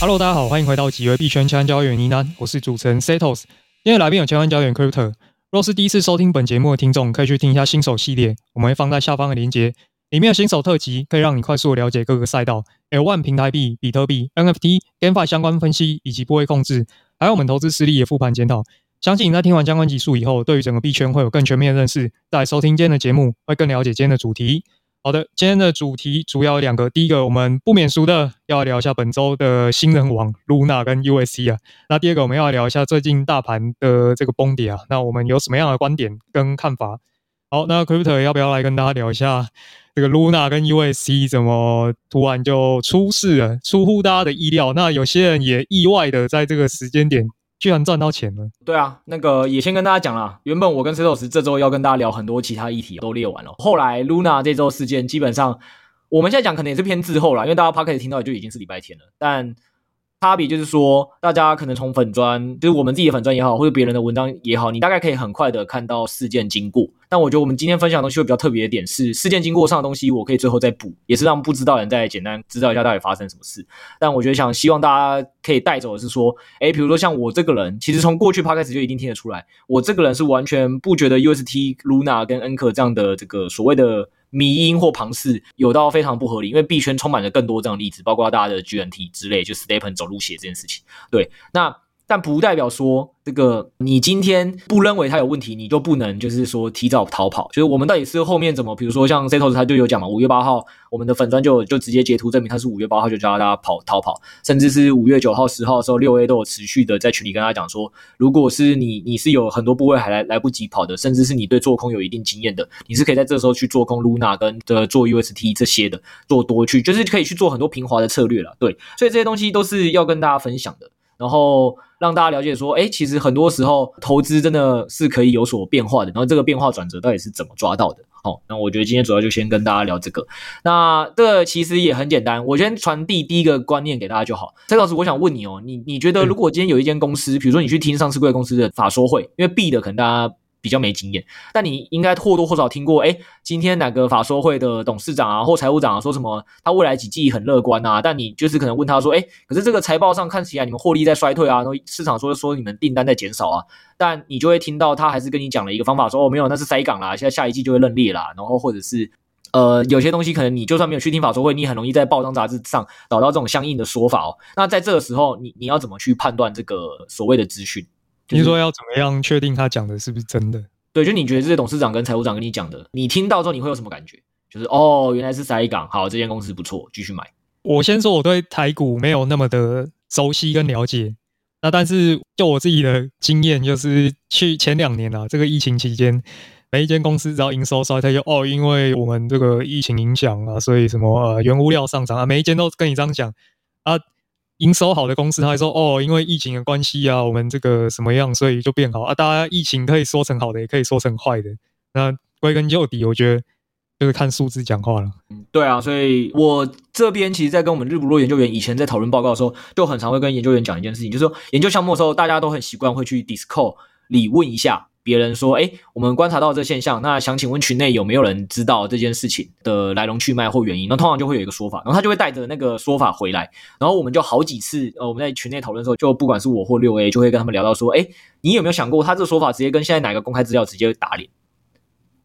Hello，大家好，欢迎回到几位币圈千万交易员呢喃，我是主持人 Setos。今天来宾有千万交易员 Crypto。若是第一次收听本节目的听众，可以去听一下新手系列，我们会放在下方的链接。里面有新手特辑，可以让你快速的了解各个赛道，L1 平台币、比特币、NFT、GameFi 相关分析以及部位控制，还有我们投资实力的复盘检讨。相信你在听完相关集数以后，对于整个币圈会有更全面的认识。在收听今天的节目，会更了解今天的主题。好的，今天的主题主要有两个。第一个，我们不免俗的要聊一下本周的新人王 Luna 跟 U S C 啊。那第二个，我们要聊一下最近大盘的这个崩跌啊。那我们有什么样的观点跟看法？好，那 Crypto 要不要来跟大家聊一下这个 Luna 跟 U S C 怎么突然就出事了，出乎大家的意料？那有些人也意外的在这个时间点。居然赚到钱了！对啊，那个也先跟大家讲啦，原本我跟 Setos 这周要跟大家聊很多其他议题，都列完了。后来 Luna 这周事件，基本上我们现在讲可能也是偏滞后啦，因为大家趴开始听到就已经是礼拜天了，但。差别就是说，大家可能从粉砖，就是我们自己的粉砖也好，或者别人的文章也好，你大概可以很快的看到事件经过。但我觉得我们今天分享的东西会比较特别的点是，事件经过上的东西，我可以最后再补，也是让不知道的人再简单知道一下到底发生什么事。但我觉得想希望大家可以带走的是说，诶，比如说像我这个人，其实从过去 Podcast 就一定听得出来，我这个人是完全不觉得 UST Luna 跟 Ankr 这样的这个所谓的。迷因或旁氏有到非常不合理，因为币圈充满了更多这样的例子，包括大家的 GNT 之类，就 Stepen 走路鞋这件事情。对，那。但不代表说这个你今天不认为它有问题，你就不能就是说提早逃跑。就是我们到底是后面怎么，比如说像 Setos 他就有讲嘛，五月八号我们的粉砖就就直接截图证明他是五月八号就叫大家跑逃跑，甚至是五月九号、十号的时候，六 A 都有持续的在群里跟他讲说，如果是你你是有很多部位还来来不及跑的，甚至是你对做空有一定经验的，你是可以在这时候去做空 Luna 跟的做 UST 这些的做多去，就是可以去做很多平滑的策略了。对，所以这些东西都是要跟大家分享的。然后让大家了解说，哎，其实很多时候投资真的是可以有所变化的。然后这个变化转折到底是怎么抓到的？好，那我觉得今天主要就先跟大家聊这个。那这个其实也很简单，我先传递第一个观念给大家就好。蔡老师，我想问你哦，你你觉得如果今天有一间公司，比如说你去听上市贵公司的法说会，因为 B 的可能大家。比较没经验，但你应该或多或少听过，哎，今天哪个法说会的董事长啊或财务长啊说什么，他未来几季很乐观啊，但你就是可能问他说，哎，可是这个财报上看起来你们获利在衰退啊，然后市场说说你们订单在减少啊，但你就会听到他还是跟你讲了一个方法说，哦，没有，那是塞港啦，现在下一季就会认列啦，然后或者是呃有些东西可能你就算没有去听法说会，你很容易在报章杂志上找到这种相应的说法哦。那在这个时候，你你要怎么去判断这个所谓的资讯？就是说要怎么样确定他讲的是不是真的？对，就你觉得这些董事长跟财务长跟你讲的，你听到之后你会有什么感觉？就是哦，原来是塞港，好，这间公司不错，继续买。我先说我对台股没有那么的熟悉跟了解，那但是就我自己的经验，就是去前两年啊，这个疫情期间，每一间公司只要营收衰退，就哦，因为我们这个疫情影响啊，所以什么呃原物料上涨啊，每一间都跟你这样讲啊。营收好的公司，他还说哦，因为疫情的关系啊，我们这个什么样，所以就变好啊。大家疫情可以说成好的，也可以说成坏的。那归根究底，我觉得就是看数字讲话了。嗯，对啊，所以我这边其实，在跟我们日不落研究员以前在讨论报告的时候，就很常会跟研究员讲一件事情，就是说研究项目的时候，大家都很习惯会去 Discord 里问一下。别人说：“哎，我们观察到这现象，那想请问群内有没有人知道这件事情的来龙去脉或原因？那通常就会有一个说法，然后他就会带着那个说法回来，然后我们就好几次，呃，我们在群内讨论的时候，就不管是我或六 A，就会跟他们聊到说：哎，你有没有想过，他这个说法直接跟现在哪个公开资料直接打脸？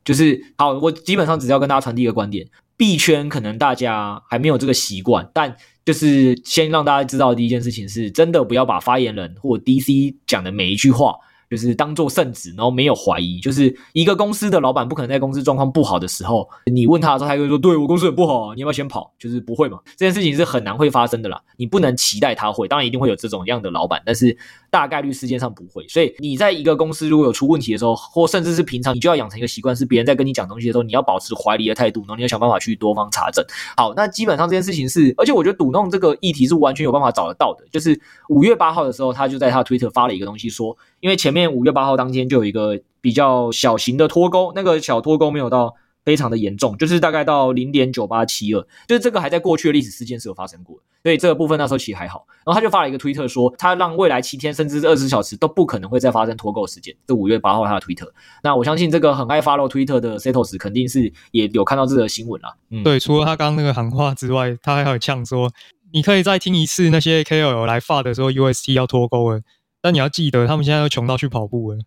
就是好，我基本上只要跟大家传递一个观点，币圈可能大家还没有这个习惯，但就是先让大家知道第一件事情是，真的不要把发言人或 DC 讲的每一句话。”就是当做圣旨，然后没有怀疑。就是一个公司的老板不可能在公司状况不好的时候，你问他的时候，他就会说：“对，我公司很不好，你要不要先跑？”就是不会嘛，这件事情是很难会发生的啦。你不能期待他会，当然一定会有这种样的老板，但是大概率事件上不会。所以你在一个公司如果有出问题的时候，或甚至是平常，你就要养成一个习惯，是别人在跟你讲东西的时候，你要保持怀疑的态度，然后你要想办法去多方查证。好，那基本上这件事情是，而且我觉得赌弄这个议题是完全有办法找得到的。就是五月八号的时候，他就在他的推特发了一个东西说。因为前面五月八号当天就有一个比较小型的脱钩，那个小脱钩没有到非常的严重，就是大概到零点九八七二，就是这个还在过去的历史事件是有发生过，所以这个部分那时候其实还好。然后他就发了一个推特说，他让未来七天甚至是二十四小时都不可能会再发生脱钩事件。这五月八号他的推特，那我相信这个很爱发漏推特的 Setos 肯定是也有看到这个新闻啦。嗯，对，除了他刚刚那个喊话之外，他还有呛说。你可以再听一次那些 KOL 来发的时候，UST 要脱钩了。但你要记得，他们现在都穷到去跑步了。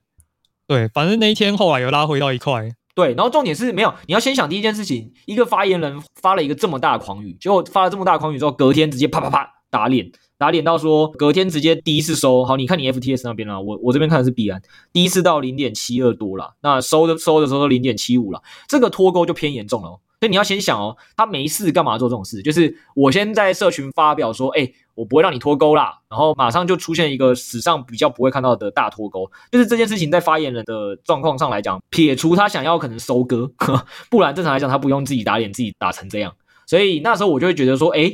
对，反正那一天后来有拉回到一块。对，然后重点是没有，你要先想第一件事情，一个发言人发了一个这么大的狂语，结果发了这么大狂语之后，隔天直接啪啪啪打脸，打脸到说隔天直接第一次收，好，你看你 FTS 那边啦，我我这边看的是币安，第一次到零点七二多了，那收的收的时候零点七五了，这个脱钩就偏严重了。所以你要先想哦，他没事干嘛做这种事？就是我先在社群发表说，哎，我不会让你脱钩啦，然后马上就出现一个史上比较不会看到的大脱钩。就是这件事情在发言人的状况上来讲，撇除他想要可能收割，不然正常来讲他不用自己打脸自己打成这样。所以那时候我就会觉得说，哎，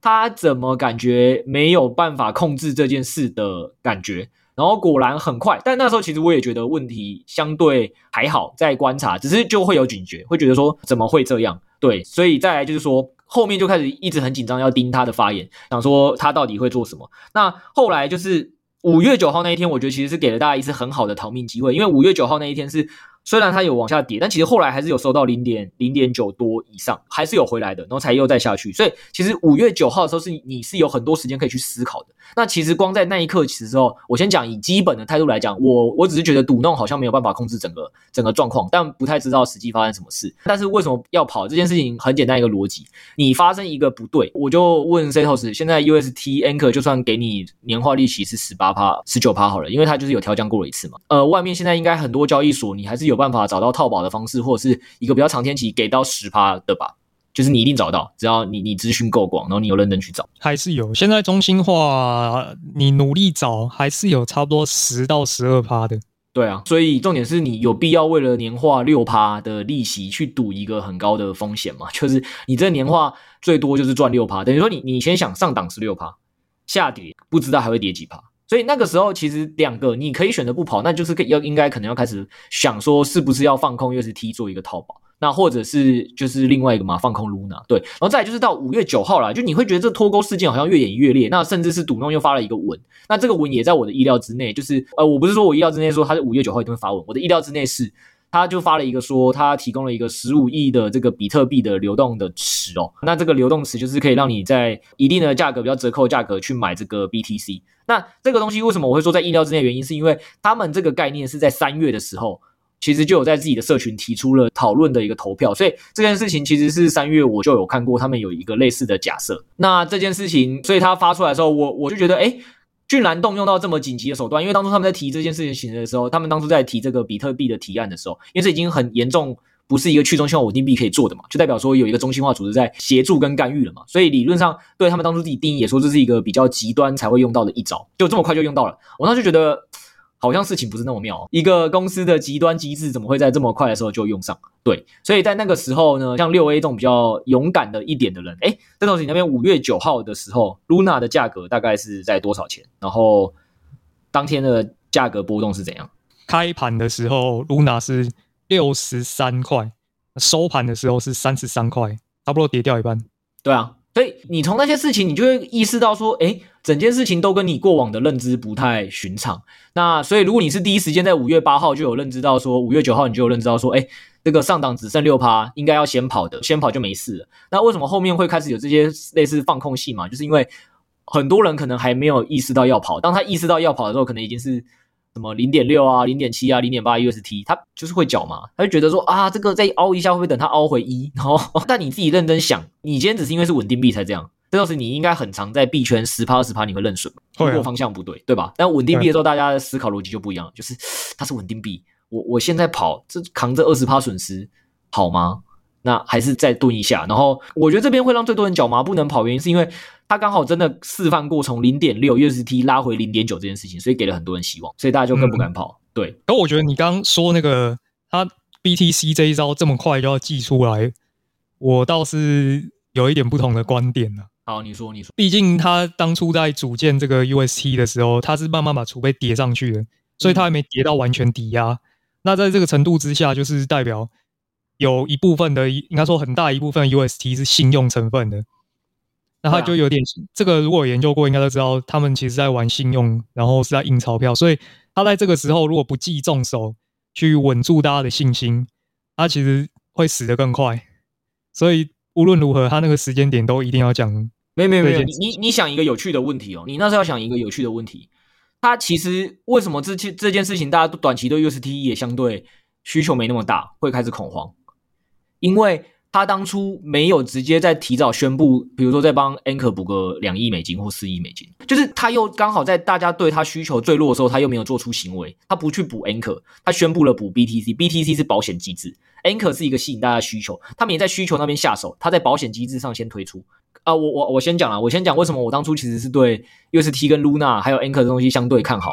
他怎么感觉没有办法控制这件事的感觉？然后果然很快，但那时候其实我也觉得问题相对还好，在观察，只是就会有警觉，会觉得说怎么会这样？对，所以再来就是说后面就开始一直很紧张，要盯他的发言，想说他到底会做什么。那后来就是五月九号那一天，我觉得其实是给了大家一次很好的逃命机会，因为五月九号那一天是。虽然它有往下跌，但其实后来还是有收到零点零点九多以上，还是有回来的，然后才又再下去。所以其实五月九号的时候是你是有很多时间可以去思考的。那其实光在那一刻其实之后，我先讲以基本的态度来讲，我我只是觉得赌弄好像没有办法控制整个整个状况，但不太知道实际发生什么事。但是为什么要跑这件事情很简单一个逻辑，你发生一个不对，我就问 Setos，现在 UST Anchor 就算给你年化利息是十八趴、十九趴好了，因为它就是有调降过了一次嘛。呃，外面现在应该很多交易所你还是有。有办法找到套保的方式，或者是一个比较长天期给到十趴的吧，就是你一定找到，只要你你资讯够广，然后你有认真去找，还是有。现在中心化，你努力找，还是有差不多十到十二趴的。对啊，所以重点是你有必要为了年化六趴的利息去赌一个很高的风险吗？就是你这年化最多就是赚六趴，等于说你你先想上档是六趴，下跌不知道还会跌几趴。所以那个时候，其实两个你可以选择不跑，那就是要应该可能要开始想说，是不是要放空 UST 做一个套保，那或者是就是另外一个嘛，放空 Luna。对，然后再来就是到五月九号啦，就你会觉得这脱钩事件好像越演越烈，那甚至是赌弄又发了一个文，那这个文也在我的意料之内，就是呃，我不是说我意料之内说他是五月九号一定会发文，我的意料之内是。他就发了一个说，他提供了一个十五亿的这个比特币的流动的池哦，那这个流动池就是可以让你在一定的价格比较折扣价格去买这个 BTC。那这个东西为什么我会说在意料之内？原因是因为他们这个概念是在三月的时候，其实就有在自己的社群提出了讨论的一个投票，所以这件事情其实是三月我就有看过，他们有一个类似的假设。那这件事情，所以他发出来的时候，我我就觉得，诶居然动用到这么紧急的手段，因为当初他们在提这件事情的时候，他们当初在提这个比特币的提案的时候，因为这已经很严重，不是一个去中心化稳定币可以做的嘛，就代表说有一个中心化组织在协助跟干预了嘛，所以理论上对他们当初自己定义也说这是一个比较极端才会用到的一招，就这么快就用到了，我当时就觉得。好像事情不是那么妙，一个公司的极端机制怎么会在这么快的时候就用上？对，所以在那个时候呢，像六 A 这种比较勇敢的一点的人，诶，这东西你那边五月九号的时候，Luna 的价格大概是在多少钱？然后当天的价格波动是怎样？开盘的时候，Luna 是六十三块，收盘的时候是三十三块，差不多跌掉一半。对啊。所以你从那些事情，你就会意识到说，诶，整件事情都跟你过往的认知不太寻常。那所以，如果你是第一时间在五月八号就有认知到说，五月九号你就有认知到说，诶，这个上档只剩六趴，应该要先跑的，先跑就没事了。那为什么后面会开始有这些类似放空戏嘛？就是因为很多人可能还没有意识到要跑，当他意识到要跑的时候，可能已经是。什么零点六啊，零点七啊，零点八 UST，他就是会缴嘛，他就觉得说啊，这个再凹一下会不会等它凹回一？然后，但你自己认真想，你今天只是因为是稳定币才这样，这倒是你应该很常在币圈十趴二十趴你会认损，如果方向不对，对吧？但稳定币的时候，大家的思考逻辑就不一样，就是 它是稳定币，我我现在跑这扛着二十趴损失好吗？那还是再蹲一下，然后我觉得这边会让最多人脚麻不能跑，原因是因为他刚好真的示范过从零点六 UST 拉回零点九这件事情，所以给了很多人希望，所以大家就更不敢跑。嗯、对，而我觉得你刚刚说那个他 BTC 这一招这么快就要寄出来，我倒是有一点不同的观点呢。好，你说你说，毕竟他当初在组建这个 UST 的时候，他是慢慢把储备叠上去的，所以他还没叠到完全抵押。嗯、那在这个程度之下，就是代表。有一部分的，应该说很大一部分 UST 是信用成分的，那他就有点这个，如果研究过，应该都知道，他们其实在玩信用，然后是在印钞票，所以他在这个时候如果不计重手去稳住大家的信心，他其实会死得更快。所以无论如何，他那个时间点都一定要讲没有没有没有，你你你想一个有趣的问题哦，你那时候要想一个有趣的问题，他其实为什么这件这件事情大家都短期对 UST 也相对需求没那么大，会开始恐慌？因为他当初没有直接在提早宣布，比如说在帮 Anchor 补个两亿美金或四亿美金，就是他又刚好在大家对他需求最弱的时候，他又没有做出行为，他不去补 Anchor，他宣布了补 BTC，BTC 是保险机制，Anchor 是一个吸引大家需求，他们也在需求那边下手，他在保险机制上先推出。啊、我我我先讲了，我先讲为什么我当初其实是对 UST 跟 Luna 还有 Anchor 的东西相对看好。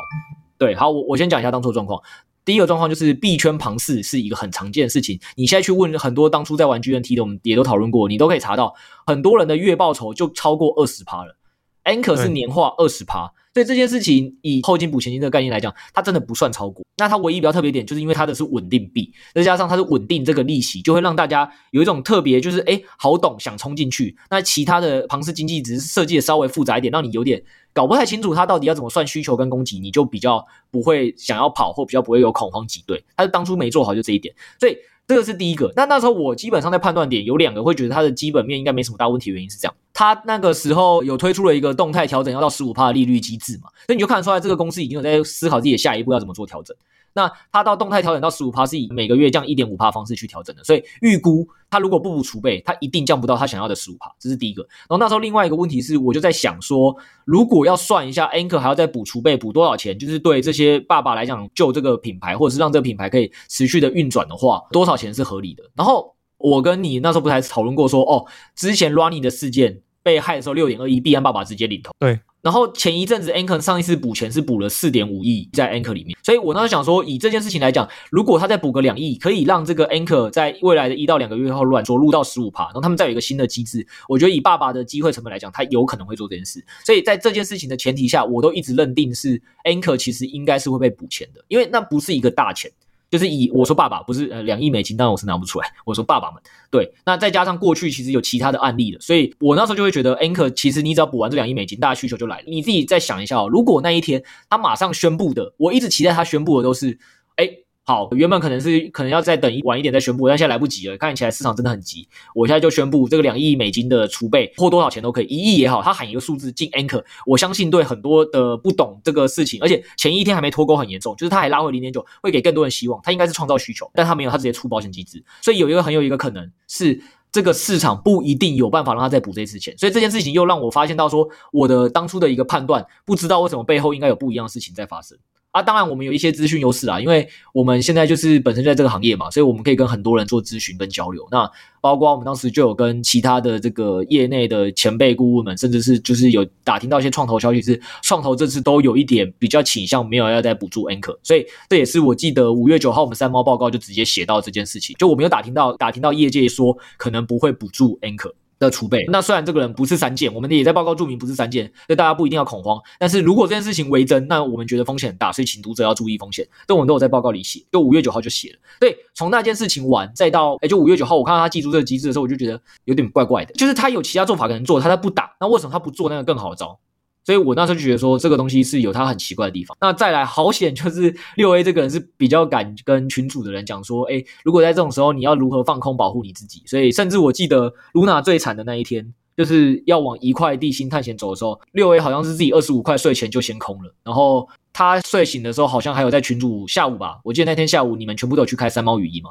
对，好，我我先讲一下当初的状况。第一个状况就是币圈庞氏是一个很常见的事情。你现在去问很多当初在玩 GNT 的，我们也都讨论过，你都可以查到很多人的月报酬就超过二十趴了。Anchor 是年化二十趴。所以这件事情以后金补前金这个概念来讲，它真的不算超过。那它唯一比较特别点，就是因为它的是稳定币，再加上它是稳定这个利息，就会让大家有一种特别，就是诶好懂，想冲进去。那其他的庞氏经济只是设计的稍微复杂一点，让你有点搞不太清楚它到底要怎么算需求跟供给，你就比较不会想要跑，或比较不会有恐慌挤兑。它是当初没做好就这一点，所以。这个是第一个，那那时候我基本上在判断点有两个，会觉得它的基本面应该没什么大问题。原因是这样，它那个时候有推出了一个动态调整要到十五趴的利率机制嘛，所以你就看得出来这个公司已经有在思考自己的下一步要怎么做调整。那它到动态调整到十五趴，是以每个月降一点五趴方式去调整的，所以预估它如果不补储备，它一定降不到它想要的十五趴，这是第一个。然后那时候另外一个问题是，我就在想说，如果要算一下 Anchor 还要再补储备补多少钱，就是对这些爸爸来讲救这个品牌，或者是让这个品牌可以持续的运转的话，多少钱是合理的？然后我跟你那时候不是还讨论过说，哦，之前 Ronnie 的事件被害的时候，六点二亿币安爸爸直接领头，对。然后前一阵子 Anchor 上一次补钱是补了四点五亿在 Anchor 里面，所以我当时想说，以这件事情来讲，如果他再补个两亿，可以让这个 Anchor 在未来的一到两个月后乱着陆到十五趴，然后他们再有一个新的机制，我觉得以爸爸的机会成本来讲，他有可能会做这件事。所以在这件事情的前提下，我都一直认定是 Anchor 其实应该是会被补钱的，因为那不是一个大钱。就是以我说爸爸不是呃两亿美金，当然我是拿不出来。我说爸爸们，对，那再加上过去其实有其他的案例的，所以我那时候就会觉得 Anchor 其实你只要补完这两亿美金，大家需求就来了。你自己再想一下哦，如果那一天他马上宣布的，我一直期待他宣布的都是，哎。好，原本可能是可能要再等一晚一点再宣布，但现在来不及了。看起来市场真的很急，我现在就宣布这个两亿美金的储备或多少钱都可以，一亿也好，他喊一个数字进 Anchor，我相信对很多的不懂这个事情，而且前一天还没脱钩很严重，就是他还拉回零点九，会给更多人希望。他应该是创造需求，但他没有，他直接出保险机制，所以有一个很有一个可能是这个市场不一定有办法让他再补这次钱，所以这件事情又让我发现到说我的当初的一个判断，不知道为什么背后应该有不一样的事情在发生。啊，当然我们有一些资讯优势啊，因为我们现在就是本身就在这个行业嘛，所以我们可以跟很多人做咨询跟交流。那包括我们当时就有跟其他的这个业内的前辈顾问们，甚至是就是有打听到一些创投消息，是创投这次都有一点比较倾向没有要再补助 Anchor，所以这也是我记得五月九号我们三猫报告就直接写到这件事情，就我们有打听到打听到业界说可能不会补助 Anchor。的储备，那虽然这个人不是三件，我们也在报告注明不是三件，所以大家不一定要恐慌。但是如果这件事情为真，那我们觉得风险很大，所以请读者要注意风险。这我们都有在报告里写，就五月九号就写了。对，从那件事情完，再到诶就五月九号，我看到他记住这个机制的时候，我就觉得有点怪怪的，就是他有其他做法可能做，他他不打，那为什么他不做那个更好的招？所以我那时候就觉得说，这个东西是有它很奇怪的地方。那再来，好险就是 六 A 这个人是比较敢跟群主的人讲说，诶，如果在这种时候你要如何放空保护你自己。所以甚至我记得露娜最惨的那一天，就是要往一块地心探险走的时候，六 A 好像是自己二十五块睡前就先空了。然后他睡醒的时候，好像还有在群主下午吧，我记得那天下午你们全部都有去开三猫雨衣嘛。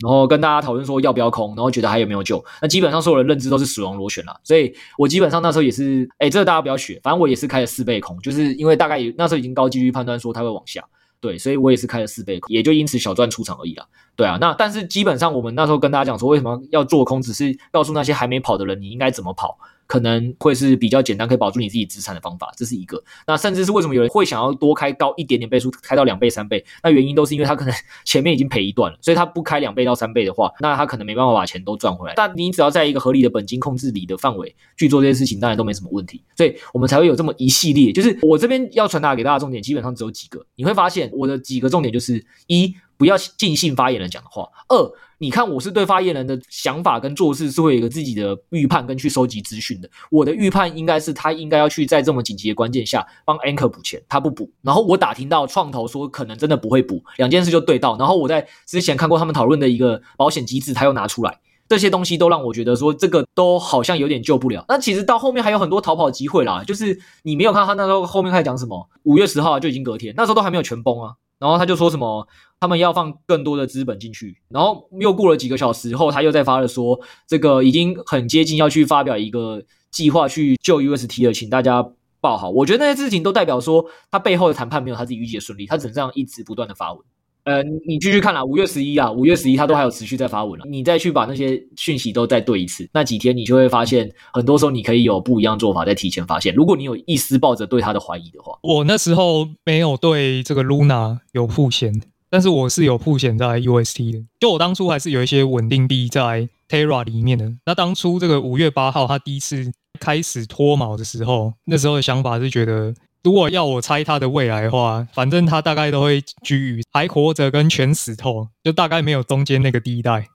然后跟大家讨论说要不要空，然后觉得还有没有救？那基本上所有的认知都是死亡螺旋了，所以我基本上那时候也是，哎，这个大家不要学，反正我也是开了四倍空，就是因为大概也那时候已经高几率判断说它会往下，对，所以我也是开了四倍空，也就因此小赚出场而已啦。对啊，那但是基本上我们那时候跟大家讲说为什么要做空，只是告诉那些还没跑的人你应该怎么跑。可能会是比较简单，可以保住你自己资产的方法，这是一个。那甚至是为什么有人会想要多开高一点点倍数，开到两倍、三倍？那原因都是因为他可能前面已经赔一段了，所以他不开两倍到三倍的话，那他可能没办法把钱都赚回来。但你只要在一个合理的本金控制里的范围去做这些事情，当然都没什么问题。所以我们才会有这么一系列。就是我这边要传达给大家重点，基本上只有几个。你会发现我的几个重点就是一。不要尽信发言人讲的话。二，你看我是对发言人的想法跟做事是会有一个自己的预判跟去收集资讯的。我的预判应该是他应该要去在这么紧急的关键下帮 Anchor 补钱，他不补。然后我打听到创投说可能真的不会补，两件事就对到。然后我在之前看过他们讨论的一个保险机制，他又拿出来。这些东西都让我觉得说这个都好像有点救不了。那其实到后面还有很多逃跑机会啦，就是你没有看他那时候后面开始讲什么，五月十号就已经隔天，那时候都还没有全崩啊。然后他就说什么他们要放更多的资本进去，然后又过了几个小时后，他又在发了说这个已经很接近要去发表一个计划去救 UST 了，请大家报好。我觉得那些事情都代表说他背后的谈判没有他自己预计的顺利，他只能这样一直不断的发文。呃，你继续看啦，五月十一啊，五月十一他都还有持续在发文了。你再去把那些讯息都再对一次，那几天你就会发现，很多时候你可以有不一样做法，在提前发现。如果你有一丝抱着对他的怀疑的话，我那时候没有对这个 Luna 有曝险，但是我是有曝险在 UST 的。就我当初还是有一些稳定币在 Terra 里面的。那当初这个五月八号他第一次开始脱锚的时候，那时候的想法是觉得。如果要我猜他的未来的话，反正他大概都会居于还活着跟全死透，就大概没有中间那个地带。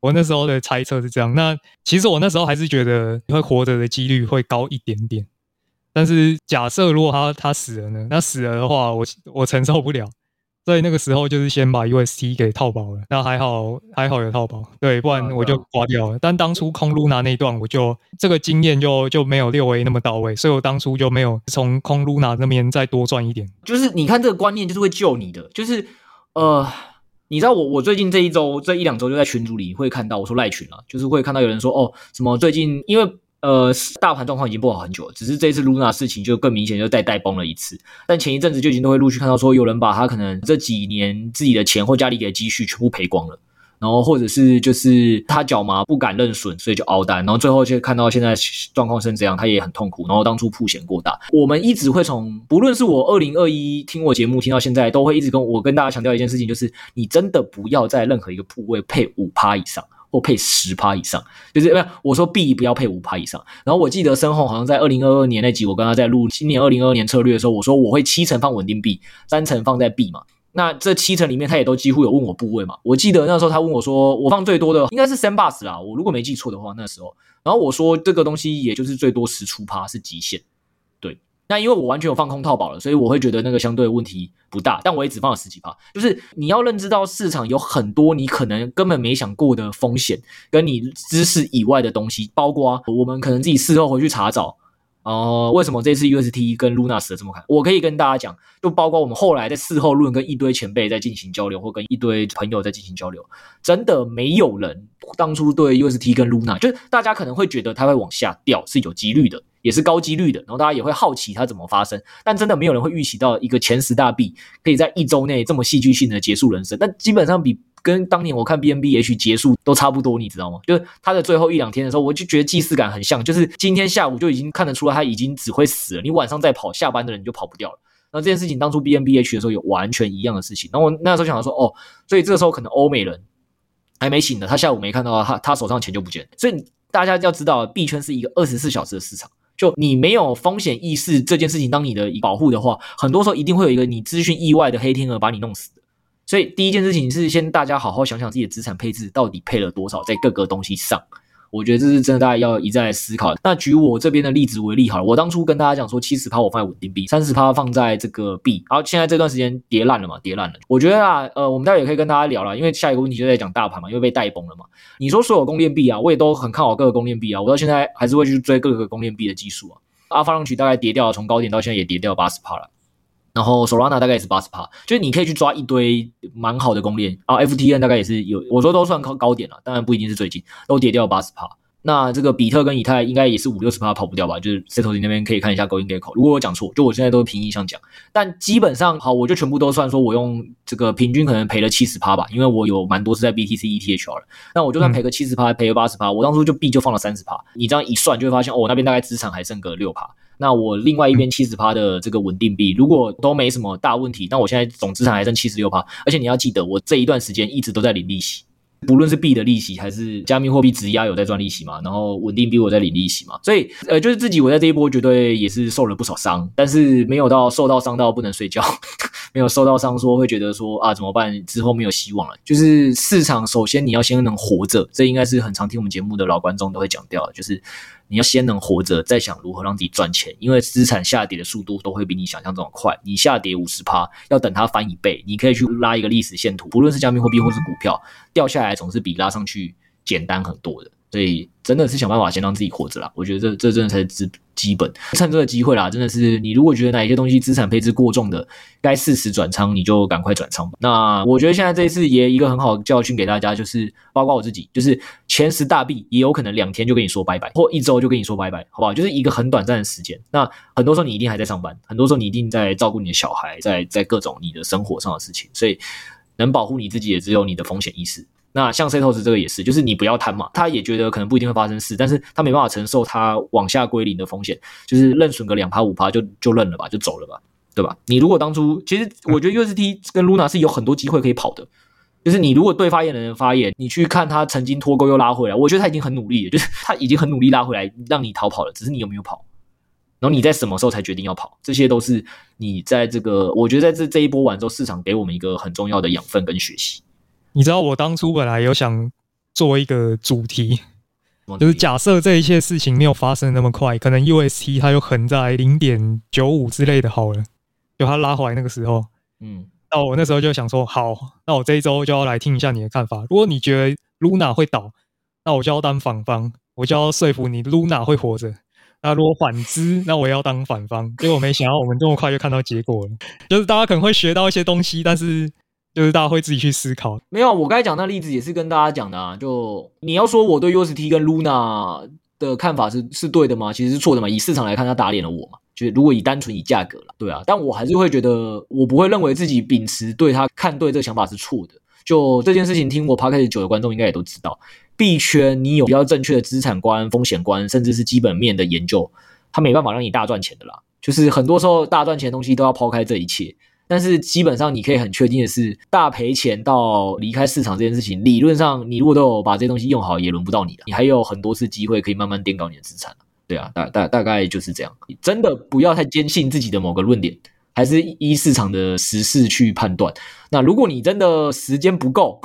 我那时候的猜测是这样。那其实我那时候还是觉得会活着的几率会高一点点。但是假设如果他他死了呢？那死了的话，我我承受不了。所以那个时候就是先把 UST 给套保了，那还好还好有套保，对，不然我就挂掉了。但当初空 Luna 那一段，我就这个经验就就没有六 A 那么到位，所以我当初就没有从空 Luna 那边再多赚一点。就是你看这个观念就是会救你的，就是呃，你知道我我最近这一周这一两周就在群组里会看到，我说赖群啊，就是会看到有人说哦什么最近因为。呃，大盘状况已经不好很久了，只是这一次 Luna 事情就更明显，就再带崩了一次。但前一阵子就已经都会陆续看到说，有人把他可能这几年自己的钱或家里给的积蓄全部赔光了，然后或者是就是他脚麻不敢认损，所以就熬单，然后最后就看到现在状况是这样，他也很痛苦。然后当初铺险过大，我们一直会从不论是我二零二一听我节目听到现在，都会一直跟我跟大家强调一件事情，就是你真的不要在任何一个部位配五趴以上。或配十趴以上，就是不是我说币不要配五趴以上。然后我记得身后好像在二零二二年那集，我跟他在录今年二零二二年策略的时候，我说我会七成放稳定币，三成放在币嘛。那这七成里面，他也都几乎有问我部位嘛。我记得那时候他问我说，我放最多的应该是 s a n b u s 啦，我如果没记错的话，那时候。然后我说这个东西也就是最多十出趴是极限。那因为我完全有放空套保了，所以我会觉得那个相对问题不大，但我也只放了十几趴。就是你要认知到市场有很多你可能根本没想过的风险，跟你知识以外的东西，包括我们可能自己事后回去查找。哦、为什么这次 UST 跟 Luna 死得这么惨？我可以跟大家讲，就包括我们后来在事后论，跟一堆前辈在进行交流，或跟一堆朋友在进行交流，真的没有人当初对 UST 跟 Luna，就是大家可能会觉得它会往下掉是有几率的，也是高几率的，然后大家也会好奇它怎么发生，但真的没有人会预期到一个前十大币可以在一周内这么戏剧性的结束人生，那基本上比。跟当年我看 BNBH 结束都差不多，你知道吗？就是他的最后一两天的时候，我就觉得既视感很像，就是今天下午就已经看得出来他已经只会死了，你晚上再跑，下班的人就跑不掉了。那这件事情当初 BNBH 的时候有完全一样的事情，然后我那时候想说，哦，所以这个时候可能欧美人还没醒呢，他下午没看到他他手上钱就不见。所以大家要知道，币圈是一个二十四小时的市场，就你没有风险意识这件事情当你的保护的话，很多时候一定会有一个你资讯意外的黑天鹅把你弄死的。所以第一件事情是先大家好好想想自己的资产配置到底配了多少在各个东西上，我觉得这是真的大家要一再思考。那举我这边的例子为例好了，我当初跟大家讲说七十趴我放在稳定币，三十趴放在这个币，然后现在这段时间跌烂了嘛，跌烂了。我觉得啊，呃，我们待会也可以跟大家聊了，因为下一个问题就在讲大盘嘛，因为被带崩了嘛。你说所有公链币啊，我也都很看好各个公链币啊，我到现在还是会去追各个公链币的技术啊。Avalanche 大概跌掉，从高点到现在也跌掉八十趴了。然后 Solana 大概也是八十趴，就是你可以去抓一堆蛮好的公链啊，FTN 大概也是有，我说都算高高点了，当然不一定是最近都跌掉八十趴。那这个比特跟以太应该也是五六十趴跑不掉吧？就是 Satoshi 那边可以看一下 GoinGecko，如果我讲错，就我现在都是凭印象讲，但基本上好，我就全部都算说我用这个平均可能赔了七十趴吧，因为我有蛮多是在 BTC ETH 了，那我就算赔个七十趴，赔个八十趴，我当初就币就放了三十趴，你这样一算就会发现，哦，我那边大概资产还剩个六趴。那我另外一边七十趴的这个稳定币，如果都没什么大问题，那我现在总资产还剩七十六趴，而且你要记得，我这一段时间一直都在领利息，不论是币的利息还是加密货币质押有在赚利息嘛，然后稳定币我在领利息嘛，所以呃，就是自己我在这一波绝对也是受了不少伤，但是没有到受到伤到不能睡觉，没有受到伤说会觉得说啊怎么办，之后没有希望了，就是市场首先你要先能活着，这应该是很常听我们节目的老观众都会讲掉的，就是。你要先能活着，再想如何让自己赚钱，因为资产下跌的速度都会比你想象中的快。你下跌五十趴，要等它翻一倍，你可以去拉一个历史线图，不论是加密货币或是股票，掉下来总是比拉上去简单很多的。所以真的是想办法先让自己活着啦，我觉得这这真的才是基基本。趁这个机会啦，真的是你如果觉得哪一些东西资产配置过重的，该适时转仓，你就赶快转仓。那我觉得现在这一次也一个很好的教训给大家，就是包括我自己，就是前十大币也有可能两天就跟你说拜拜，或一周就跟你说拜拜，好不好？就是一个很短暂的时间。那很多时候你一定还在上班，很多时候你一定在照顾你的小孩，在在各种你的生活上的事情，所以能保护你自己也只有你的风险意识。那像 Setos 这个也是，就是你不要贪嘛，他也觉得可能不一定会发生事，但是他没办法承受他往下归零的风险，就是认损个两趴五趴就就认了吧，就走了吧，对吧？你如果当初其实我觉得 UST 跟 Luna 是有很多机会可以跑的，就是你如果对发言的人发言，你去看他曾经脱钩又拉回来，我觉得他已经很努力了，就是他已经很努力拉回来让你逃跑了，只是你有没有跑，然后你在什么时候才决定要跑，这些都是你在这个我觉得在这这一波完之后，市场给我们一个很重要的养分跟学习。你知道我当初本来有想做一个主题，就是假设这一切事情没有发生那么快，可能 UST 它又横在零点九五之类的，好了，就它拉回来那个时候，嗯，那我那时候就想说，好，那我这一周就要来听一下你的看法。如果你觉得 Luna 会倒，那我就要当反方，我就要说服你 Luna 会活着。那如果反之，那我也要当反方。结果没想到我们这么快就看到结果了，就是大家可能会学到一些东西，但是。就是大家会自己去思考，没有，我刚才讲那例子也是跟大家讲的啊。就你要说我对 UST 跟 Luna 的看法是是对的吗？其实是错的嘛。以市场来看，他打脸了我嘛。就是如果以单纯以价格了，对啊，但我还是会觉得，我不会认为自己秉持对他看对这个想法是错的。就这件事情，听我 Podcast 久的观众应该也都知道，币圈你有比较正确的资产观、风险观，甚至是基本面的研究，他没办法让你大赚钱的啦。就是很多时候大赚钱的东西都要抛开这一切。但是基本上你可以很确定的是，大赔钱到离开市场这件事情，理论上你如果都有把这些东西用好，也轮不到你了。你还有很多次机会可以慢慢垫高你的资产。对啊，大大大概就是这样。真的不要太坚信自己的某个论点，还是依市场的时事去判断。那如果你真的时间不够，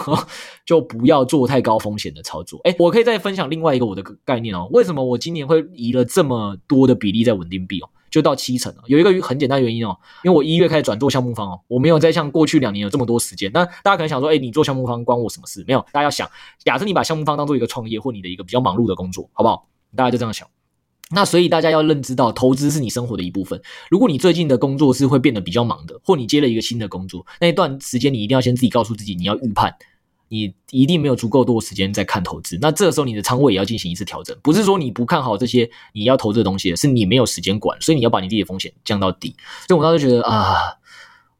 就不要做太高风险的操作。诶，我可以再分享另外一个我的概念哦。为什么我今年会移了这么多的比例在稳定币哦？就到七成了，有一个很简单原因哦，因为我一月开始转做项目方哦，我没有再像过去两年有这么多时间。那大家可能想说，哎，你做项目方关我什么事？没有，大家要想，假设你把项目方当做一个创业或你的一个比较忙碌的工作，好不好？大家就这样想。那所以大家要认知到，投资是你生活的一部分。如果你最近的工作是会变得比较忙的，或你接了一个新的工作，那一段时间你一定要先自己告诉自己，你要预判。你一定没有足够多的时间在看投资，那这个时候你的仓位也要进行一次调整。不是说你不看好这些你要投资的东西，是你没有时间管，所以你要把你自己的风险降到底。所以我当时觉得啊，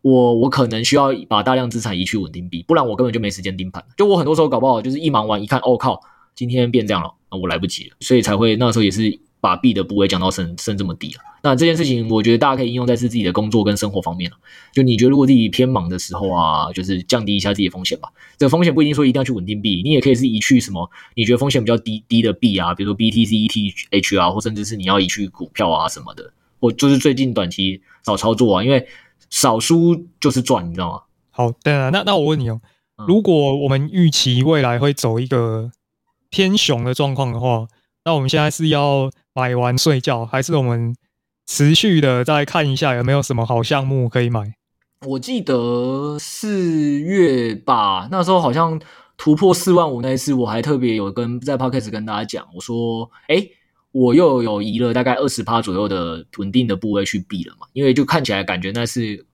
我我可能需要把大量资产移去稳定币，不然我根本就没时间盯盘。就我很多时候搞不好就是一忙完一看，哦靠，今天变这样了，那我来不及了，所以才会那时候也是。把币的部位降到升升这么低了，那这件事情我觉得大家可以应用在是自己的工作跟生活方面了。就你觉得如果自己偏忙的时候啊，就是降低一下自己的风险吧。这个风险不一定说一定要去稳定币，你也可以是移去什么你觉得风险比较低低的币啊，比如说 BTC、ETH 啊，或甚至是你要移去股票啊什么的，我就是最近短期少操作啊，因为少输就是赚，你知道吗？好，对啊，那那我问你哦，如果我们预期未来会走一个偏熊的状况的话，那我们现在是要买完睡觉，还是我们持续的再看一下有没有什么好项目可以买？我记得四月吧，那时候好像突破四万五那一次，我还特别有跟在 Podcast 跟大家讲，我说，诶，我又有移了大概二十趴左右的稳定的部位去避了嘛，因为就看起来感觉那是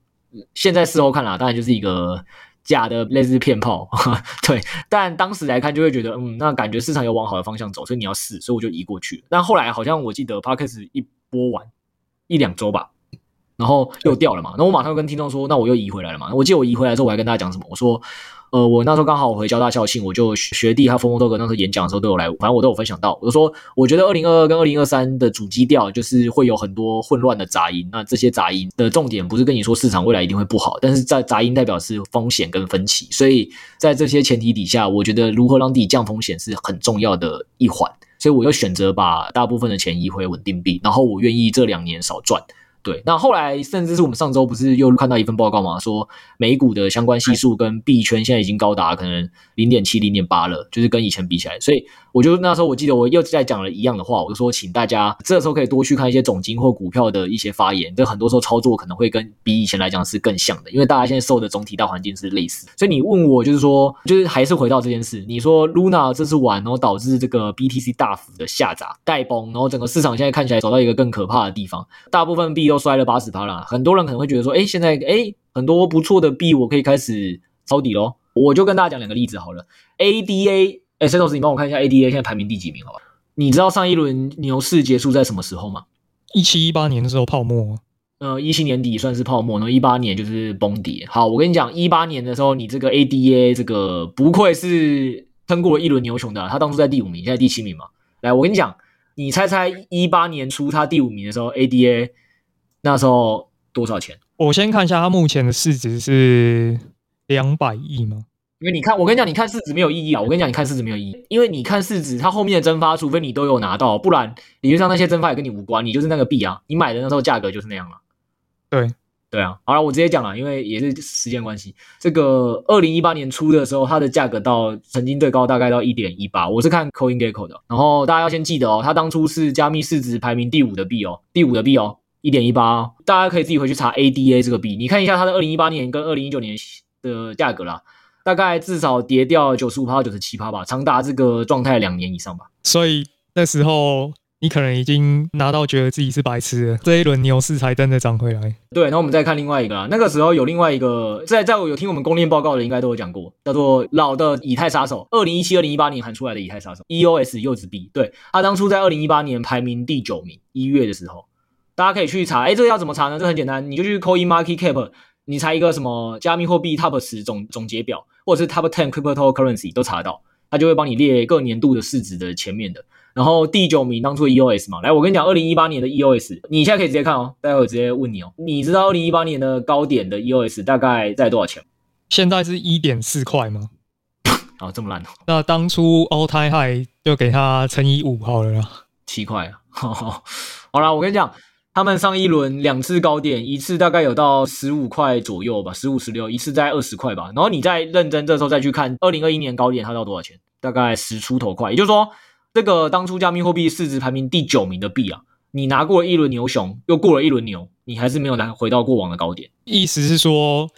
现在事后看啦，当然就是一个。假的类似骗炮，对，但当时来看就会觉得，嗯，那感觉市场有往好的方向走，所以你要试，所以我就移过去。但后来好像我记得 p a r k e s 一播完一两周吧，然后又掉了嘛，那我马上又跟听众说，那我又移回来了嘛。我记得我移回来之后，我还跟大家讲什么？我说。呃，我那时候刚好我回交大校庆，我就学弟他 FOMO Dog 那时候演讲的时候都有来，反正我都有分享到。我就说，我觉得二零二二跟二零二三的主基调就是会有很多混乱的杂音。那这些杂音的重点不是跟你说市场未来一定会不好，但是在杂音代表是风险跟分歧。所以在这些前提底下，我觉得如何让自己降风险是很重要的一环。所以我又选择把大部分的钱移回稳定币，然后我愿意这两年少赚。对，那后来甚至是我们上周不是又看到一份报告嘛，说美股的相关系数跟币圈现在已经高达可能零点七、零点八了，就是跟以前比起来。所以我就那时候我记得我又在讲了一样的话，我就说请大家这时候可以多去看一些总经或股票的一些发言，这很多时候操作可能会跟比以前来讲是更像的，因为大家现在受的总体大环境是类似。所以你问我就是说，就是还是回到这件事，你说 Luna 这次玩，然后导致这个 BTC 大幅的下砸、带崩，然后整个市场现在看起来走到一个更可怕的地方，大部分币都摔了八十趴了。很多人可能会觉得说，哎，现在哎很多不错的币，我可以开始抄底喽。我就跟大家讲两个例子好了。ADA，哎，Setos，你帮我看一下 ADA 现在排名第几名好吧？你知道上一轮牛市结束在什么时候吗？一七一八年的时候泡沫。呃，一七年底算是泡沫，然后一八年就是崩跌。好，我跟你讲，一八年的时候，你这个 ADA 这个不愧是撑过了一轮牛熊的，啊，他当初在第五名，现在第七名嘛。来，我跟你讲，你猜猜一八年初他第五名的时候，ADA 那时候多少钱？我先看一下，它目前的市值是两百亿吗？因为你看，我跟你讲，你看市值没有意义啊！我跟你讲，你看市值没有意义，因为你看市值，它后面的蒸发，除非你都有拿到，不然理论上那些蒸发也跟你无关，你就是那个币啊，你买的那时候价格就是那样了。对，对啊。好了，我直接讲了，因为也是时间关系，这个二零一八年初的时候，它的价格到曾经最高大概到一点一八，我是看 CoinGecko 的。然后大家要先记得哦，它当初是加密市值排名第五的币哦，第五的币哦，一点一八，大家可以自己回去查 ADA 这个币，你看一下它的二零一八年跟二零一九年的价格啦。大概至少跌掉九十五趴到九十七趴吧，长达这个状态两年以上吧。所以那时候你可能已经拿到觉得自己是白痴了，这一轮牛市才真的涨回来。对，然后我们再看另外一个啊，那个时候有另外一个，在在我有听我们公链报告的应该都有讲过，叫做老的以太杀手，二零一七、二零一八年喊出来的以太杀手 EOS 柚子币。对，他当初在二零一八年排名第九名，一月的时候，大家可以去查。哎，这个要怎么查呢？这很简单，你就去 Coin Market Cap。你查一个什么加密货币 Top 十总总结表，或者是 Top Ten Cryptocurrency 都查得到，它就会帮你列各年度的市值的前面的。然后第九名当初的 EOS 嘛，来我跟你讲，二零一八年的 EOS，你现在可以直接看哦，待会我直接问你哦，你知道二零一八年的高点的 EOS 大概在多少钱？现在是一点四块吗？啊，这么烂哦。那当初 All Time High 就给它乘以五好了啦，七块啊。好啦，我跟你讲。他们上一轮两次高点，一次大概有到十五块左右吧，十五十六，一次在二十块吧。然后你再认真这时候再去看二零二一年高点，它到多少钱？大概十出头块。也就是说，这个当初加密货币市值排名第九名的币啊，你拿过了一轮牛熊，又过了一轮牛，你还是没有拿回到过往的高点。意思是说，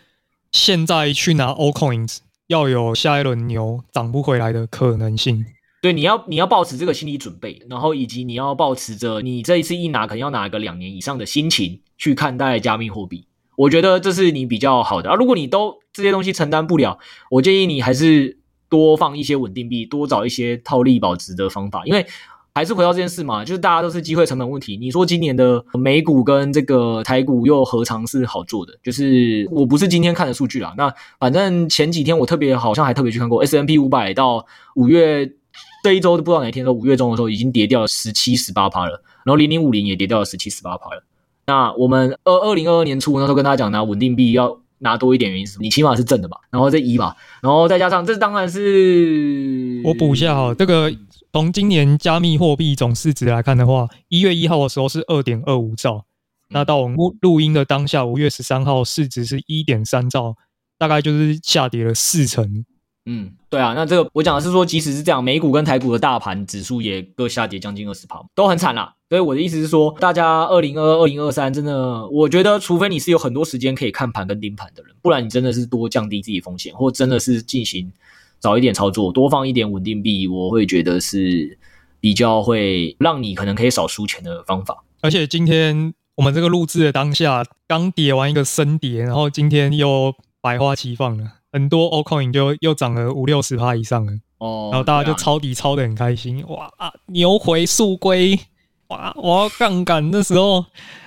现在去拿 a coins 要有下一轮牛涨不回来的可能性。对，你要你要抱持这个心理准备，然后以及你要抱持着你这一次一拿可能要拿个两年以上的心情去看待加密货币，我觉得这是你比较好的啊。如果你都这些东西承担不了，我建议你还是多放一些稳定币，多找一些套利保值的方法，因为还是回到这件事嘛，就是大家都是机会成本问题。你说今年的美股跟这个台股又何尝是好做的？就是我不是今天看的数据啦，那反正前几天我特别好像还特别去看过 S M P 五百到五月。这一周都不知道哪天，说五月中的时候已经跌掉了十七十八趴了，然后零零五零也跌掉了十七十八趴了。那我们二二零二二年初那时候跟大家讲，拿稳定币要拿多一点，原因是？你起码是正的吧，然后这一吧，然后再加上这当然是我补一下哈，这个从今年加密货币总市值来看的话，一月一号的时候是二点二五兆，那到我们录音的当下，五月十三号市值是一点三兆，大概就是下跌了四成。嗯，对啊，那这个我讲的是说，即使是这样，美股跟台股的大盘指数也各下跌将近二十趴，都很惨啦。所以我的意思是说，大家二零二二、二零二三，真的，我觉得除非你是有很多时间可以看盘跟盯盘的人，不然你真的是多降低自己风险，或真的是进行早一点操作，多放一点稳定币，我会觉得是比较会让你可能可以少输钱的方法。而且今天我们这个录制的当下，刚跌完一个深跌，然后今天又百花齐放了。很多 Altcoin 就又涨了五六十趴以上了哦，然后大家就抄底抄的很开心，哇啊，牛回速归，哇，我要杠杆。那时候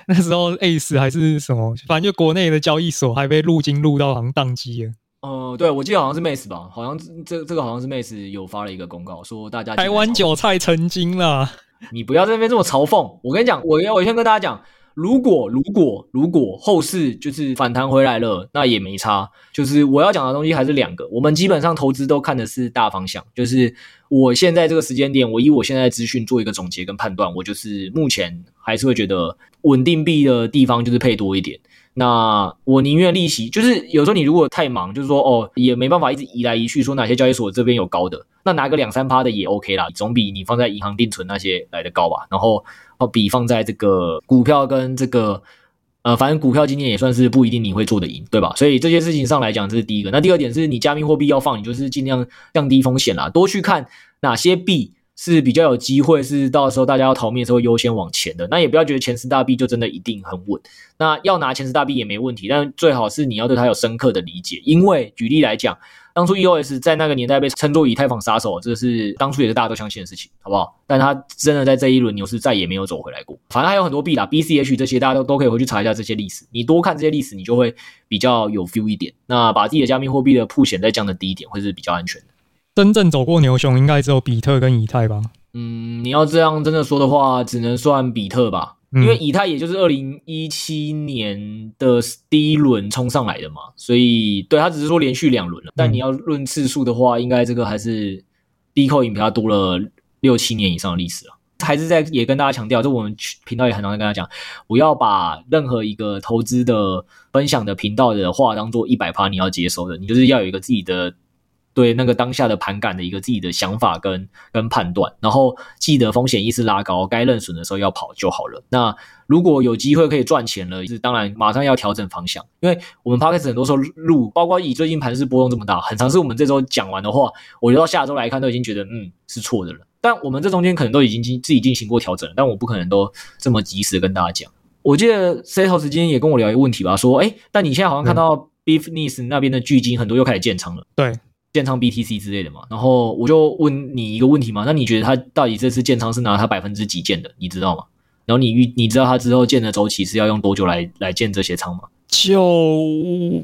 那时候 Ace 还是什么，反正就国内的交易所还被入金入到好像宕机了。哦、呃，对，我记得好像是 Mace 吧，好像这这个好像是 Mace 有发了一个公告，说大家台湾韭菜成精了。你不要在那边这么嘲讽，我跟你讲，我要我先跟大家讲。如果如果如果后市就是反弹回来了，那也没差。就是我要讲的东西还是两个，我们基本上投资都看的是大方向。就是我现在这个时间点，我以我现在的资讯做一个总结跟判断，我就是目前还是会觉得稳定币的地方就是配多一点。那我宁愿利息，就是有时候你如果太忙，就是说哦，也没办法一直移来移去，说哪些交易所这边有高的，那拿个两三趴的也 OK 啦，总比你放在银行定存那些来的高吧。然后哦，比放在这个股票跟这个呃，反正股票今年也算是不一定你会做的赢，对吧？所以这些事情上来讲，这是第一个。那第二点是你加密货币要放，你就是尽量降低风险啦，多去看哪些币。是比较有机会，是到时候大家要逃命的时候优先往前的。那也不要觉得前十大币就真的一定很稳。那要拿前十大币也没问题，但最好是你要对它有深刻的理解。因为举例来讲，当初 EOS 在那个年代被称作以太坊杀手，这是当初也是大家都相信的事情，好不好？但它真的在这一轮牛市再也没有走回来过。反正还有很多币啦，BCH 这些大家都都可以回去查一下这些历史。你多看这些历史，你就会比较有 feel 一点。那把自己的加密货币的曝险再降的低一点，会是比较安全的。真正走过牛熊，应该只有比特跟以太吧？嗯，你要这样真的说的话，只能算比特吧，因为以太也就是二零一七年的第一轮冲上来的嘛，所以对，它只是说连续两轮了。但你要论次数的话，应该这个还是 Bitcoin 比它多了六七年以上的历史了。还是在也跟大家强调，就我们频道也很常跟大家讲，不要把任何一个投资的分享的频道的话当做一百趴你要接收的，你就是要有一个自己的。对那个当下的盘感的一个自己的想法跟跟判断，然后记得风险意识拉高，该认损的时候要跑就好了。那如果有机会可以赚钱了，是当然马上要调整方向，因为我们 Podcast 很多时候录，包括以最近盘势波动这么大，很常是我们这周讲完的话，我觉得到下周来看都已经觉得嗯是错的了。但我们这中间可能都已经进自己进行过调整了，但我不可能都这么及时跟大家讲。我记得 Setos 今天也跟我聊一个问题吧，说哎，但你现在好像看到 Beefness 那边的巨金很多又开始建仓了，对。建仓 BTC 之类的嘛，然后我就问你一个问题嘛，那你觉得他到底这次建仓是拿他百分之几建的，你知道吗？然后你预你知道他之后建的周期是要用多久来来建这些仓吗？就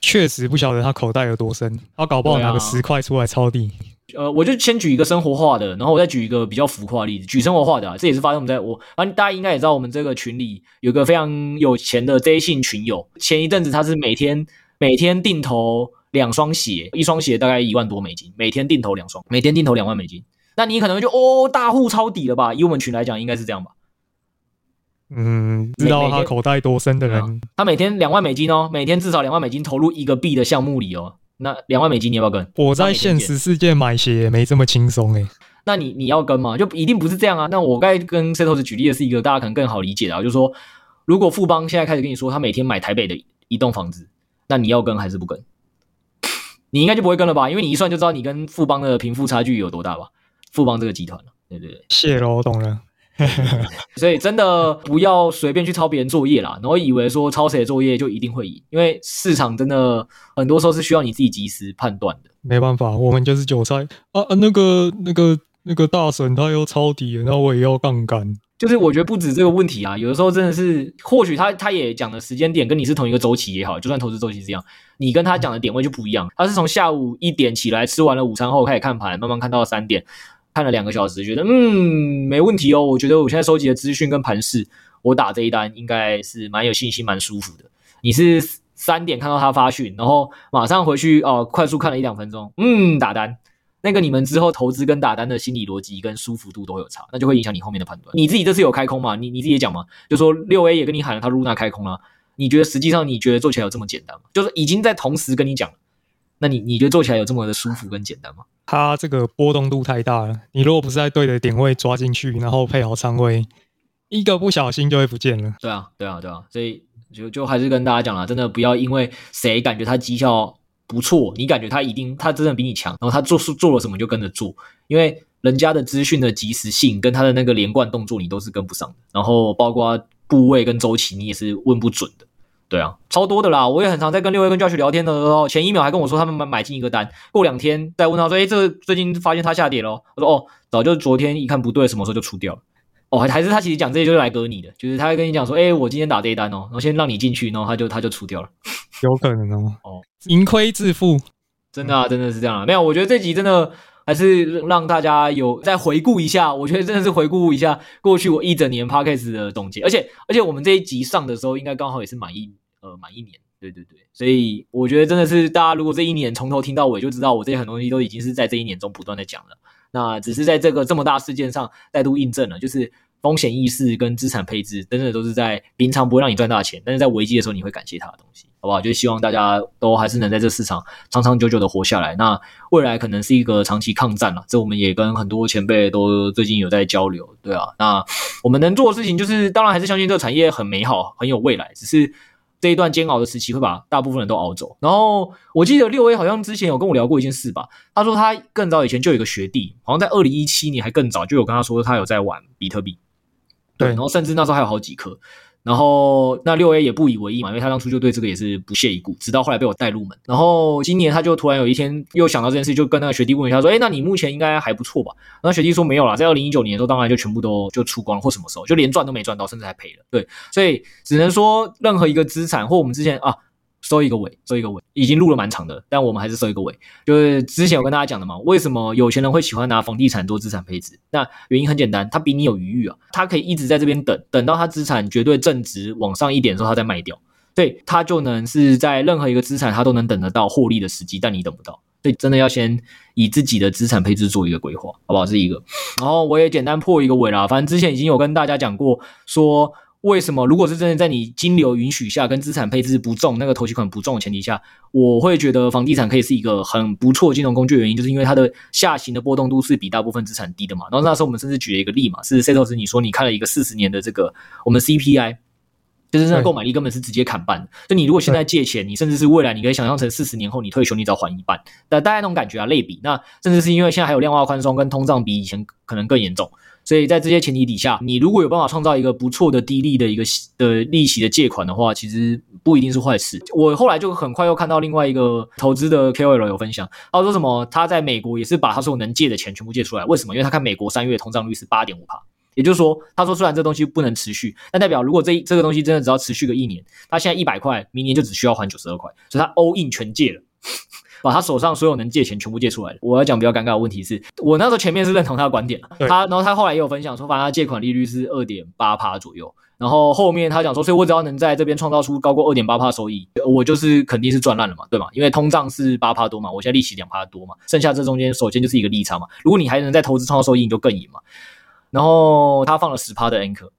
确实不晓得他口袋有多深，他搞不好拿个十块出来抄底。呃，我就先举一个生活化的，然后我再举一个比较浮夸的例子，举生活化的啊，这也是发生我们在我，反正大家应该也知道，我们这个群里有个非常有钱的 J 姓群友，前一阵子他是每天每天定投。两双鞋，一双鞋大概一万多美金，每天定投两双，每天定投两万美金。那你可能就哦，大户抄底了吧？以我们群来讲，应该是这样吧？嗯，知道他口袋多深的人，嗯、他每天两万美金哦，每天至少两万美金投入一个币的项目里哦。那两万美金你要不要跟？我在现实世界买鞋也没这么轻松诶。那你你要跟吗？就一定不是这样啊。那我刚才跟 Setos 举例的是一个大家可能更好理解的，啊就是说，如果富邦现在开始跟你说他每天买台北的一栋房子，那你要跟还是不跟？你应该就不会跟了吧？因为你一算就知道你跟富邦的贫富差距有多大吧？富邦这个集团，对对对，谢了，我懂了。所以真的不要随便去抄别人作业啦，然后以为说抄谁的作业就一定会赢，因为市场真的很多时候是需要你自己及时判断的。没办法，我们就是韭菜啊啊！那个那个那个大神他又抄底了，那我也要杠杆。就是我觉得不止这个问题啊，有的时候真的是，或许他他也讲的时间点跟你是同一个周期也好，就算投资周期是这样，你跟他讲的点位就不一样。他是从下午一点起来吃完了午餐后开始看盘，慢慢看到三点，看了两个小时，觉得嗯没问题哦。我觉得我现在收集的资讯跟盘势，我打这一单应该是蛮有信心、蛮舒服的。你是三点看到他发讯，然后马上回去哦，快速看了一两分钟，嗯，打单。那个你们之后投资跟打单的心理逻辑跟舒服度都有差，那就会影响你后面的判断。你自己这次有开空吗？你你自己也讲嘛，就说六 A 也跟你喊了，他 Luna 开空了。你觉得实际上你觉得做起来有这么简单吗？就是已经在同时跟你讲，那你你觉得做起来有这么的舒服跟简单吗？它这个波动度太大了，你如果不是在对的点位抓进去，然后配好仓位，一个不小心就会不见了。对啊，对啊，对啊，所以就就还是跟大家讲了，真的不要因为谁感觉他绩效。不错，你感觉他一定他真的比你强，然后他做做了什么就跟着做，因为人家的资讯的及时性跟他的那个连贯动作你都是跟不上的，然后包括部位跟周期你也是问不准的，对啊，超多的啦，我也很常在跟六位跟 Josh 聊天的时候，前一秒还跟我说他们买买进一个单，过两天再问他说，诶，这个最近发现它下跌了，我说哦，早就昨天一看不对，什么时候就出掉了。哦，还还是他其实讲这些就是来割你的，就是他会跟你讲说，哎，我今天打这一单哦，然后先让你进去，然后他就他就出掉了，有可能哦。哦，盈亏自负，真的啊，真的是这样啊。没有，我觉得这集真的还是让大家有再回顾一下，我觉得真的是回顾一下过去我一整年 Podcast 的总结，而且而且我们这一集上的时候，应该刚好也是满一呃满一年，对对对，所以我觉得真的是大家如果这一年从头听到尾，就知道我这些很多东西都已经是在这一年中不断的讲了。那只是在这个这么大事件上再度印证了，就是。风险意识跟资产配置，真的都是在平常不会让你赚大钱，但是在危机的时候你会感谢它的东西，好不好？就希望大家都还是能在这市场长长久久的活下来。那未来可能是一个长期抗战了，这我们也跟很多前辈都最近有在交流，对啊。那我们能做的事情就是，当然还是相信这个产业很美好，很有未来，只是这一段煎熬的时期会把大部分人都熬走。然后我记得六 A 好像之前有跟我聊过一件事吧，他说他更早以前就有个学弟，好像在二零一七年还更早就有跟他说他有在玩比特币。对，然后甚至那时候还有好几颗，然后那六 A 也不以为意嘛，因为他当初就对这个也是不屑一顾，直到后来被我带入门。然后今年他就突然有一天又想到这件事，就跟那个学弟问一下说：“哎，那你目前应该还不错吧？”那学弟说：“没有啦，在二零一九年的时候，当然就全部都就出光了，或什么时候就连赚都没赚到，甚至还赔了。”对，所以只能说任何一个资产或我们之前啊。收一个尾，收一个尾，已经录了蛮长的，但我们还是收一个尾。就是之前有跟大家讲的嘛，为什么有钱人会喜欢拿房地产做资产配置？那原因很简单，他比你有余裕啊，他可以一直在这边等，等到他资产绝对正值往上一点的时候，他再卖掉，对，他就能是在任何一个资产他都能等得到获利的时机，但你等不到，所以真的要先以自己的资产配置做一个规划，好不好？这是一个，然后我也简单破一个尾啦，反正之前已经有跟大家讲过说。为什么？如果是真的在你金流允许下，跟资产配置不重，那个头期款不重的前提下，我会觉得房地产可以是一个很不错金融工具的。原因就是因为它的下行的波动度是比大部分资产低的嘛。然后那时候我们甚至举了一个例嘛，是 Setos，你说你看了一个四十年的这个我们 CPI，就是那个购买力根本是直接砍半。就你如果现在借钱，你甚至是未来你可以想象成四十年后你退休，你只要还一半。但大概那种感觉啊，类比。那甚至是因为现在还有量化宽松，跟通胀比以前可能更严重。所以在这些前提底下，你如果有办法创造一个不错的低利的一个的利息的借款的话，其实不一定是坏事。我后来就很快又看到另外一个投资的 KOL 有分享，他说什么他在美国也是把他所有能借的钱全部借出来。为什么？因为他看美国三月通胀率是八点五趴，也就是说，他说虽然这东西不能持续，但代表如果这这个东西真的只要持续个一年，他现在一百块，明年就只需要还九十二块，所以他 all in 全借了。把他手上所有能借钱全部借出来。我要讲比较尴尬的问题是，我那时候前面是认同他的观点，他然后他后来也有分享说，反正他借款利率是二点八趴左右。然后后面他讲说，所以我只要能在这边创造出高过二点八趴收益，我就是肯定是赚烂了嘛，对吗？因为通胀是八趴多嘛，我现在利息两趴多嘛，剩下这中间首先就是一个利差嘛。如果你还能在投资创造收益，你就更赢嘛。然后他放了十趴的 Anchor，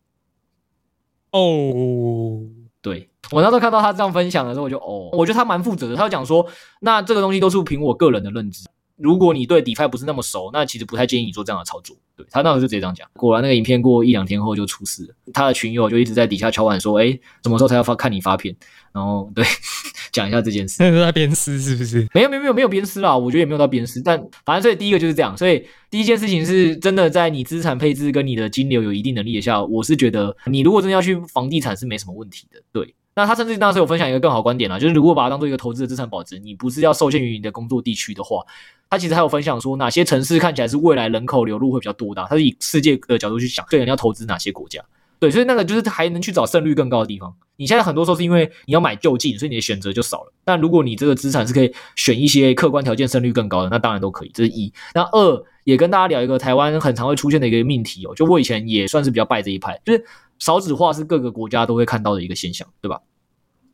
哦，对。我那时候看到他这样分享的时候，我就哦，我觉得他蛮负责的。他就讲说，那这个东西都是凭我个人的认知。如果你对 DeFi 不是那么熟，那其实不太建议你做这样的操作。对，他那时候就直接这样讲。果然那个影片过一两天后就出事了，他的群友就一直在底下敲碗说，诶，什么时候才要发看你发片？然后对，讲一下这件事。那是在鞭尸是不是？没有没有没有没有鞭尸啦，我觉得也没有到鞭尸。但反正所以第一个就是这样。所以第一件事情是真的在你资产配置跟你的金流有一定能力的下，我是觉得你如果真的要去房地产是没什么问题的。对。那他甚至当时有分享一个更好观点啦，就是如果把它当做一个投资的资产保值，你不是要受限于你的工作地区的话，他其实还有分享说哪些城市看起来是未来人口流入会比较多的，他是以世界的角度去想，对，你要投资哪些国家？对，所以那个就是还能去找胜率更高的地方。你现在很多时候是因为你要买就近，所以你的选择就少了。但如果你这个资产是可以选一些客观条件胜率更高的，那当然都可以。这是一。那二也跟大家聊一个台湾很常会出现的一个命题哦，就我以前也算是比较拜这一派，就是少子化是各个国家都会看到的一个现象，对吧？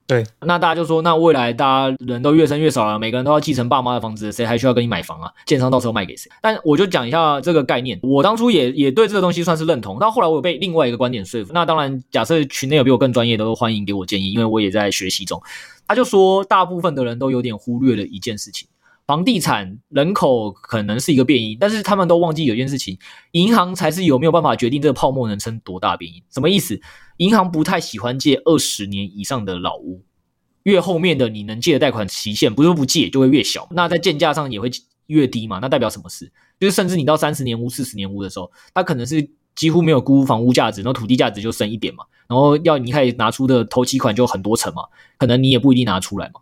对，那大家就说，那未来大家人都越生越少了，每个人都要继承爸妈的房子，谁还需要跟你买房啊？建商到时候卖给谁？但我就讲一下这个概念，我当初也也对这个东西算是认同，但后来我有被另外一个观点说服。那当然，假设群内有比我更专业的，都欢迎给我建议，因为我也在学习中。他就说，大部分的人都有点忽略了一件事情，房地产人口可能是一个变因，但是他们都忘记有件事情，银行才是有没有办法决定这个泡沫能撑多大变因。什么意思？银行不太喜欢借二十年以上的老屋，越后面的你能借的贷款期限，不是不借就会越小，那在建价上也会越低嘛？那代表什么事？就是甚至你到三十年屋、四十年屋的时候，它可能是几乎没有估房屋价值，然后土地价值就升一点嘛，然后要你开始拿出的头期款就很多层嘛，可能你也不一定拿出来嘛。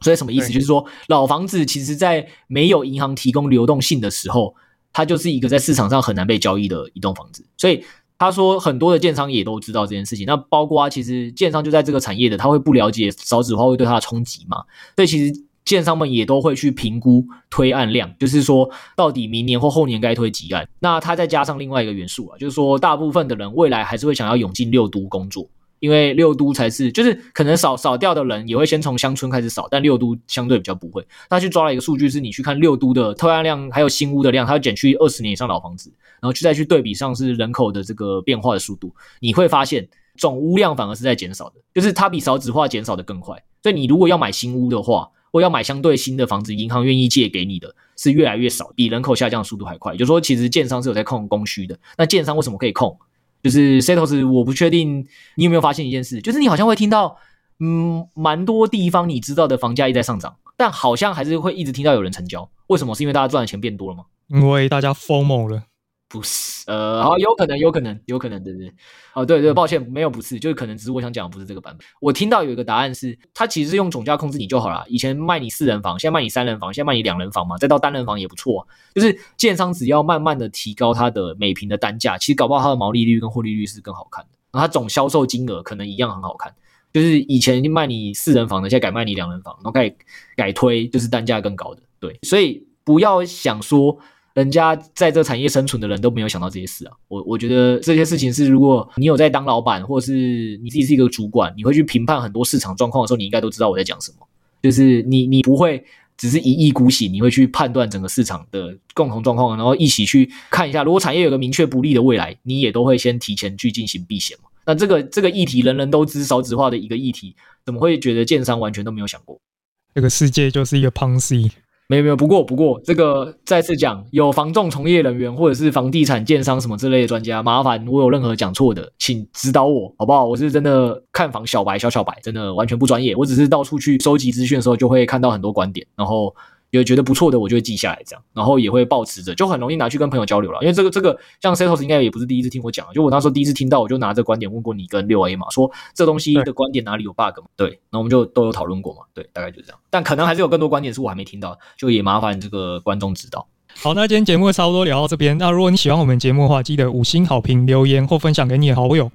所以什么意思？就是说老房子其实在没有银行提供流动性的时候，它就是一个在市场上很难被交易的一栋房子，所以。他说很多的建商也都知道这件事情，那包括其实建商就在这个产业的，他会不了解少子化会对他的冲击嘛？所以其实建商们也都会去评估推案量，就是说到底明年或后年该推几案。那他再加上另外一个元素啊，就是说大部分的人未来还是会想要涌进六都工作。因为六都才是，就是可能少少掉的人也会先从乡村开始扫，但六都相对比较不会。他去抓了一个数据，是你去看六都的透案量还有新屋的量，他要减去二十年以上老房子，然后去再去对比上是人口的这个变化的速度，你会发现总屋量反而是在减少的，就是它比少子化减少的更快。所以你如果要买新屋的话，或要买相对新的房子，银行愿意借给你的是越来越少，比人口下降速度还快。就是说，其实建商是有在控供需的。那建商为什么可以控？就是 Setos，我不确定你有没有发现一件事，就是你好像会听到，嗯，蛮多地方你知道的房价一直在上涨，但好像还是会一直听到有人成交。为什么？是因为大家赚的钱变多了吗？因为大家疯猛了。不是，呃，好，有可能，有可能，有可能，对不对？哦，对对，抱歉，没有不是，就是可能只是我想讲的不是这个版本。我听到有一个答案是，它其实是用总价控制你就好了。以前卖你四人房，现在卖你三人房，现在卖你两人房嘛，再到单人房也不错。就是建商只要慢慢的提高它的每平的单价，其实搞不好它的毛利率跟获利率是更好看的。然后它总销售金额可能一样很好看。就是以前卖你四人房的，现在改卖你两人房，然后改改推就是单价更高的。对，所以不要想说。人家在这产业生存的人都没有想到这些事啊！我我觉得这些事情是，如果你有在当老板，或者是你自己是一个主管，你会去评判很多市场状况的时候，你应该都知道我在讲什么。就是你你不会只是一意孤行，你会去判断整个市场的共同状况，然后一起去看一下，如果产业有个明确不利的未来，你也都会先提前去进行避险嘛。那这个这个议题人人都知少子化的一个议题，怎么会觉得建商完全都没有想过？这个世界就是一个 Ponzi。没有没有，不过不过这个再次讲，有房仲从业人员或者是房地产建商什么之类的专家，麻烦我有任何讲错的，请指导我，好不好？我是真的看房小白，小小白，真的完全不专业，我只是到处去收集资讯的时候，就会看到很多观点，然后。有觉得不错的，我就会记下来，这样，然后也会保持着，就很容易拿去跟朋友交流了。因为这个这个，像 Setos 应该也不是第一次听我讲，就我那时候第一次听到，我就拿这观点问过你跟六 A 嘛，说这东西的观点哪里有 bug 嘛？对，那我们就都有讨论过嘛，对，大概就是这样。但可能还是有更多观点是我还没听到，就也麻烦这个观众指导。好，那今天节目差不多聊到这边。那如果你喜欢我们节目的话，记得五星好评、留言或分享给你的好友。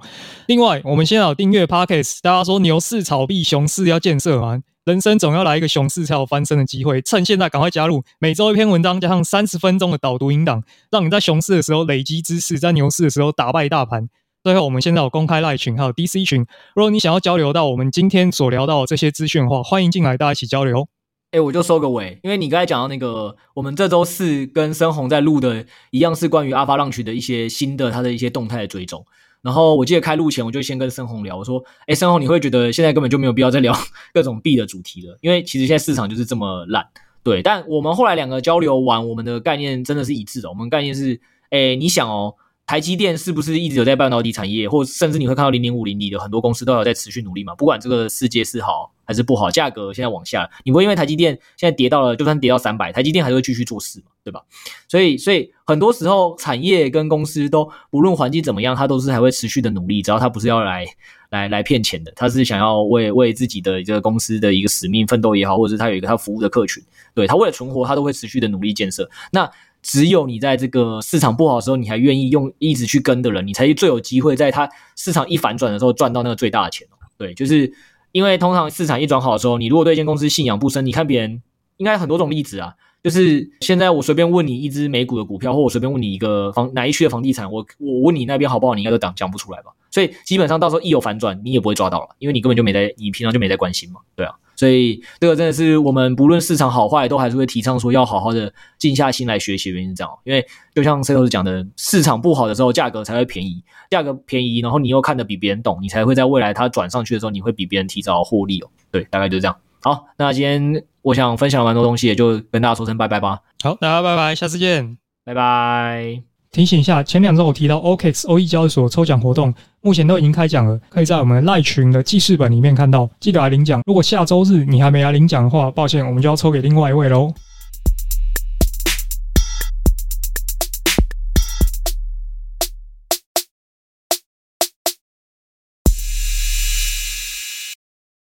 另外，我们现在有订阅 Podcast，大家说牛市炒币，熊市要建设吗？人生总要来一个熊市才有翻身的机会，趁现在赶快加入，每周一篇文章加上三十分钟的导读引导，让你在熊市的时候累积知识，在牛市的时候打败大盘。最后，我们现在有公开赖群，还有 DC 群，如果你想要交流到我们今天所聊到的这些资讯的话，欢迎进来，大家一起交流。哎，我就收个尾，因为你刚才讲到那个，我们这周四跟深红在录的一样，是关于 Avalanche 的一些新的它的一些动态的追踪。然后我记得开路前，我就先跟申红聊，我说：“哎，申红，你会觉得现在根本就没有必要再聊 各种币的主题了，因为其实现在市场就是这么烂。”对，但我们后来两个交流完，我们的概念真的是一致的。我们概念是：哎，你想哦，台积电是不是一直有在半导体产业，或甚至你会看到零零五零里的很多公司都有在持续努力嘛？不管这个世界是好还是不好，价格现在往下，你不会因为台积电现在跌到了，就算跌到三百，台积电还会继续做事嘛？对吧？所以，所以很多时候产业跟公司都不论环境怎么样，它都是还会持续的努力。只要它不是要来来来骗钱的，它是想要为为自己的这个公司的一个使命奋斗也好，或者是它有一个它服务的客群，对，它为了存活，它都会持续的努力建设。那只有你在这个市场不好的时候，你还愿意用一直去跟的人，你才最有机会在它市场一反转的时候赚到那个最大的钱。对，就是因为通常市场一转好的时候，你如果对一间公司信仰不深，你看别人应该很多种例子啊。就是现在，我随便问你一只美股的股票，或我随便问你一个房哪一区的房地产，我我问你那边好不好，你应该都讲讲不出来吧？所以基本上到时候一有反转，你也不会抓到了，因为你根本就没在，你平常就没在关心嘛，对啊。所以这个真的是我们不论市场好坏，都还是会提倡说要好好的静下心来学习，原因是这样，因为就像 Setos 讲的，市场不好的时候，价格才会便宜，价格便宜，然后你又看得比别人懂，你才会在未来它转上去的时候，你会比别人提早获利哦。对，大概就是这样。好，那今天我想分享了蛮多东西，也就跟大家说声拜拜吧。好，大家拜拜，下次见，拜拜。提醒一下，前两周我提到 OKX 欧 E 交易所抽奖活动，目前都已经开奖了，可以在我们赖群的记事本里面看到，记得来领奖。如果下周日你还没来领奖的话，抱歉，我们就要抽给另外一位喽。